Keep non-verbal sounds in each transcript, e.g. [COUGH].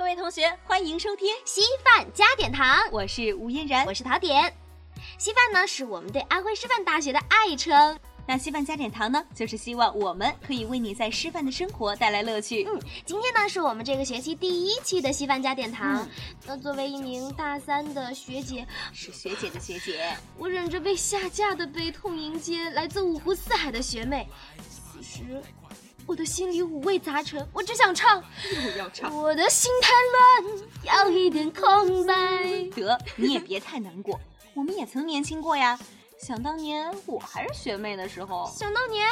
各位同学，欢迎收听稀饭加点糖，我是吴嫣然，我是陶点。稀饭呢是我们对安徽师范大学的爱称。那稀饭加点糖呢，就是希望我们可以为你在师范的生活带来乐趣。嗯，今天呢是我们这个学期第一期的稀饭加点糖。那作为一名大三的学姐，是学姐的学姐，我忍着被下架的悲痛迎接来自五湖四海的学妹。此时。我的心里五味杂陈，我只想唱，又要唱。我的心太乱，要一点空白。得，你也别太难过，我们也曾年轻过呀。想当年我还是学妹的时候，想当年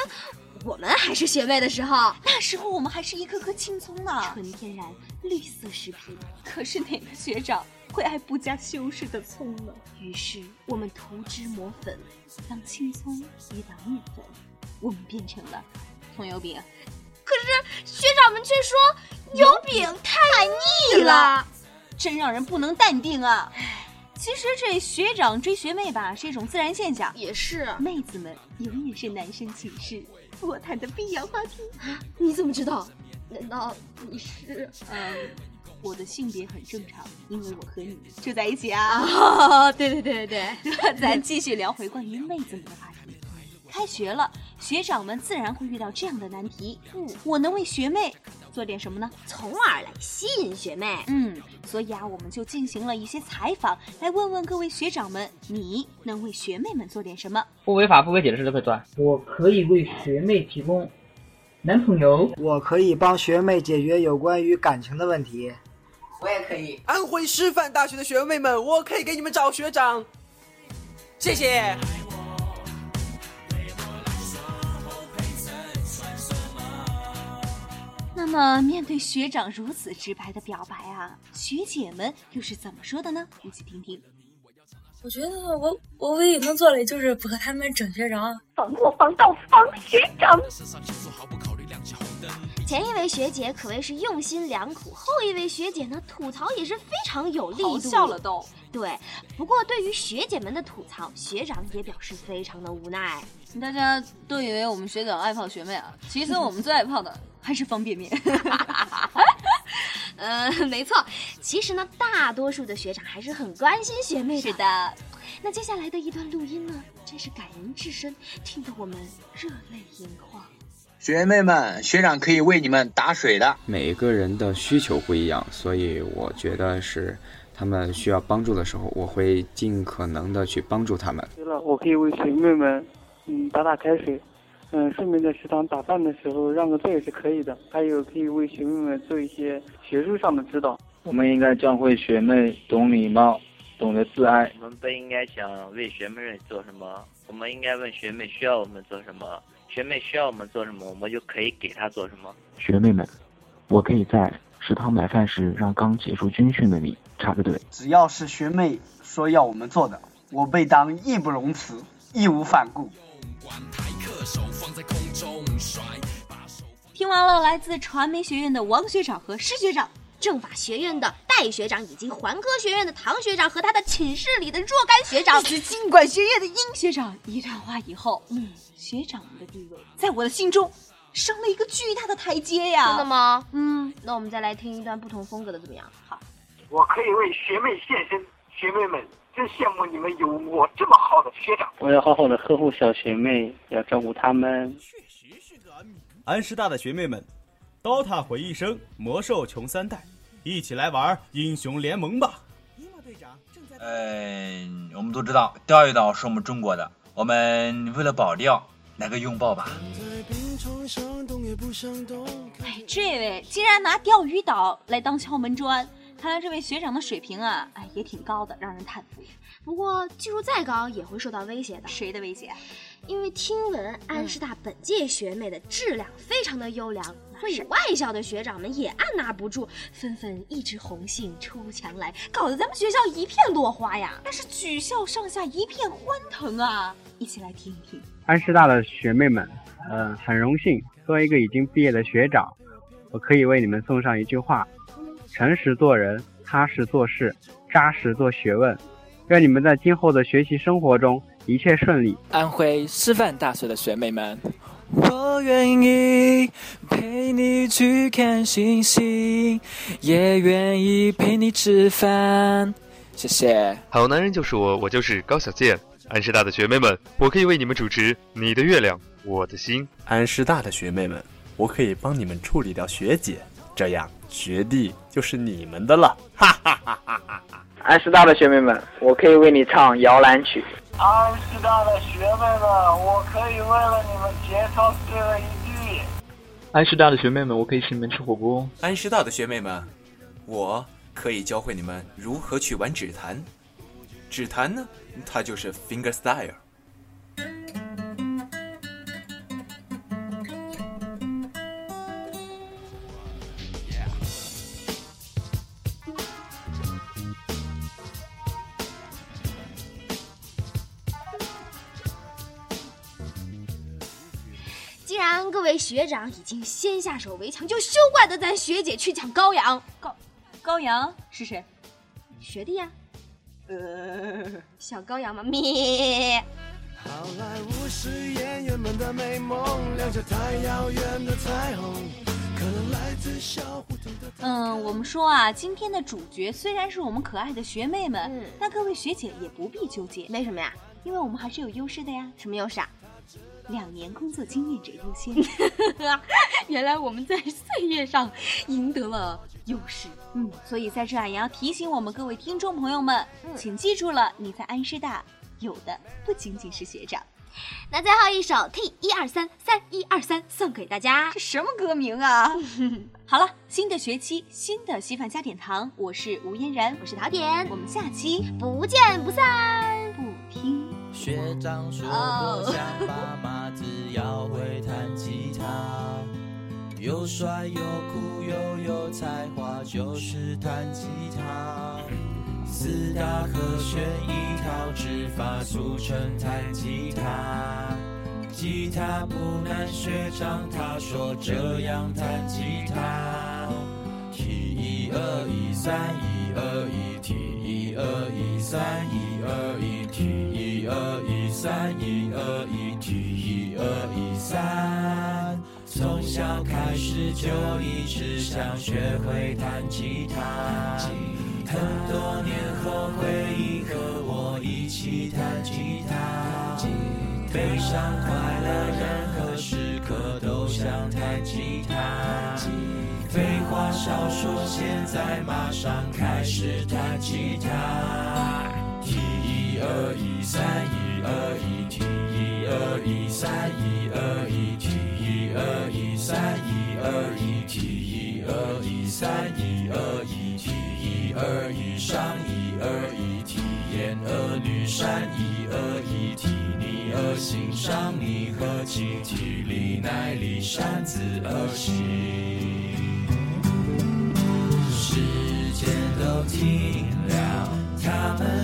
我们还是学妹的时候，那时候我们还是一颗颗青葱呢，纯天然绿色食品。可是哪个学长会爱不加修饰的葱呢？于是我们涂脂抹粉，让青葱抵挡面粉，我们变成了。葱油饼，可是学长们却说油饼太腻了，真让人不能淡定啊！其实这学长追学妹吧，是一种自然现象。也是，妹子们永远是男生寝室卧谈的必要话题。你怎么知道？难道你是……嗯，我的性别很正常，因为我和你住在一起啊。[LAUGHS] 对对对对 [LAUGHS] 对，咱继续聊回关于妹子们的话题。开学了。学长们自然会遇到这样的难题，嗯，我能为学妹做点什么呢？从而来吸引学妹，嗯，所以啊，我们就进行了一些采访，来问问各位学长们，你能为学妹们做点什么？不违法不违纪的事都可以做。我可以为学妹提供男朋友，我可以帮学妹解决有关于感情的问题，我也可以。安徽师范大学的学妹们，我可以给你们找学长，谢谢。那么，面对学长如此直白的表白啊，学姐们又是怎么说的呢？一起听听。我觉得我我唯一能做的就是不和他们争学长，防我防盗防学长。前一位学姐可谓是用心良苦，后一位学姐呢吐槽也是非常有力度，笑了都。对，不过对于学姐们的吐槽，学长也表示非常的无奈。大家都以为我们学长爱泡学妹啊，其实我们最爱泡的 [LAUGHS] 还是方便面。[LAUGHS] 呃，没错，其实呢，大多数的学长还是很关心学妹的。是的，那接下来的一段录音呢，真是感人至深，听得我们热泪盈眶。学妹们，学长可以为你们打水的。每个人的需求不一样，所以我觉得是他们需要帮助的时候，我会尽可能的去帮助他们。对了，我可以为学妹们。嗯，打打开水，嗯，顺便在食堂打饭的时候让个座也是可以的。还有可以为学妹们做一些学术上的指导。我们应该教会学妹懂礼貌，懂得自爱。我们不应该想为学妹们做什么，我们应该问学妹需要我们做什么，学妹需要我们做什么，我们就可以给她做什么。学妹们，我可以在食堂买饭时让刚结束军训的你插个队。只要是学妹说要我们做的，我被当义不容辞，义无反顾。听完了来自传媒学院的王学长和施学长，政法学院的戴学长，以及环科学院的唐学长和他的寝室里的若干学长，以及经管学院的殷学长，一段话以后，嗯，学长们的地位在我的心中升了一个巨大的台阶呀！真的吗？嗯，那我们再来听一段不同风格的，怎么样？好，我可以为学妹献身，学妹们。真羡慕你们有我这么好的学长。我要好好的呵护小学妹，要照顾他们。确实是个安安师大的学妹们，刀塔回忆生，魔兽穷三代，一起来玩英雄联盟吧！嗯，我们都知道钓鱼岛是我们中国的，我们为了保钓，来个拥抱吧！哎，这位竟然拿钓鱼岛来当敲门砖。看来这位学长的水平啊，哎，也挺高的，让人叹服。不过技术再高也会受到威胁的。谁的威胁？因为听闻安师大本届学妹的质量非常的优良，所以外校的学长们也按捺不住，纷纷一枝红杏出墙来，搞得咱们学校一片落花呀。那是举校上下一片欢腾啊！一起来听一听。安师大的学妹们，嗯，很荣幸作为一个已经毕业的学长，我可以为你们送上一句话。诚实做人，踏实做事，扎实做学问。愿你们在今后的学习生活中一切顺利。安徽师范大学的学妹们，我愿意陪你去看星星，也愿意陪你吃饭。谢谢。好男人就是我，我就是高小健。安师大的学妹们，我可以为你们主持《你的月亮我的心》。安师大的学妹们，我可以帮你们处理掉学姐，这样学弟就是你们的了。哈哈哈哈哈哈！安师大的学妹们，我可以为你唱摇篮曲。安师大的学妹们，我可以为了你们节操碎了一地。安师大的学妹们，我可以请你们吃火锅。安师大的学妹们，我可以教会你们如何去玩指弹。指弹呢，它就是 finger 位学长已经先下手为强，就休怪得咱学姐去抢羔羊。羔羔羊是谁？学弟呀、呃，小羔羊吗，咩。好莱坞是演员们的美梦，亮着太遥远的彩虹，可能来自小胡同的。嗯，我们说啊，今天的主角虽然是我们可爱的学妹们，嗯但各位学姐也不必纠结，为什么呀？因为我们还是有优势的呀。什么优势啊？两年工作经验者优先。[LAUGHS] 原来我们在岁月上赢得了优势。嗯，所以在这儿也要提醒我们各位听众朋友们，请记住了，你在安师大有的不仅仅是学长。那最后一首 T 一二三三一二三送给大家。这什么歌名啊？[LAUGHS] 好了，新的学期，新的稀饭加点糖，我是吴嫣然，我是陶点，我们下期不见不散。不听。学长说过，像爸妈只要会弹吉他，又帅又酷又有才华，就是弹吉他。四大和弦一套指法，俗称弹吉他。吉他不难，学长他说这样弹吉他。T 一二一三一二一 T 一二一三一二一 T 一二一三一二一提一二一三。从小开始就一直想学会弹吉他，很多年后回忆和我一起弹吉他，悲伤快乐任何时刻都想弹吉他。废话少说，现在马上开始弹吉他。一二一三一二一 T 一二一三一二一 T 一二一三一二一 T 一二一三一二一 T 一二一上一二一 T 眼儿女善一二一 T 你儿心上你和气体力耐力善自而行。时间都停了，他们。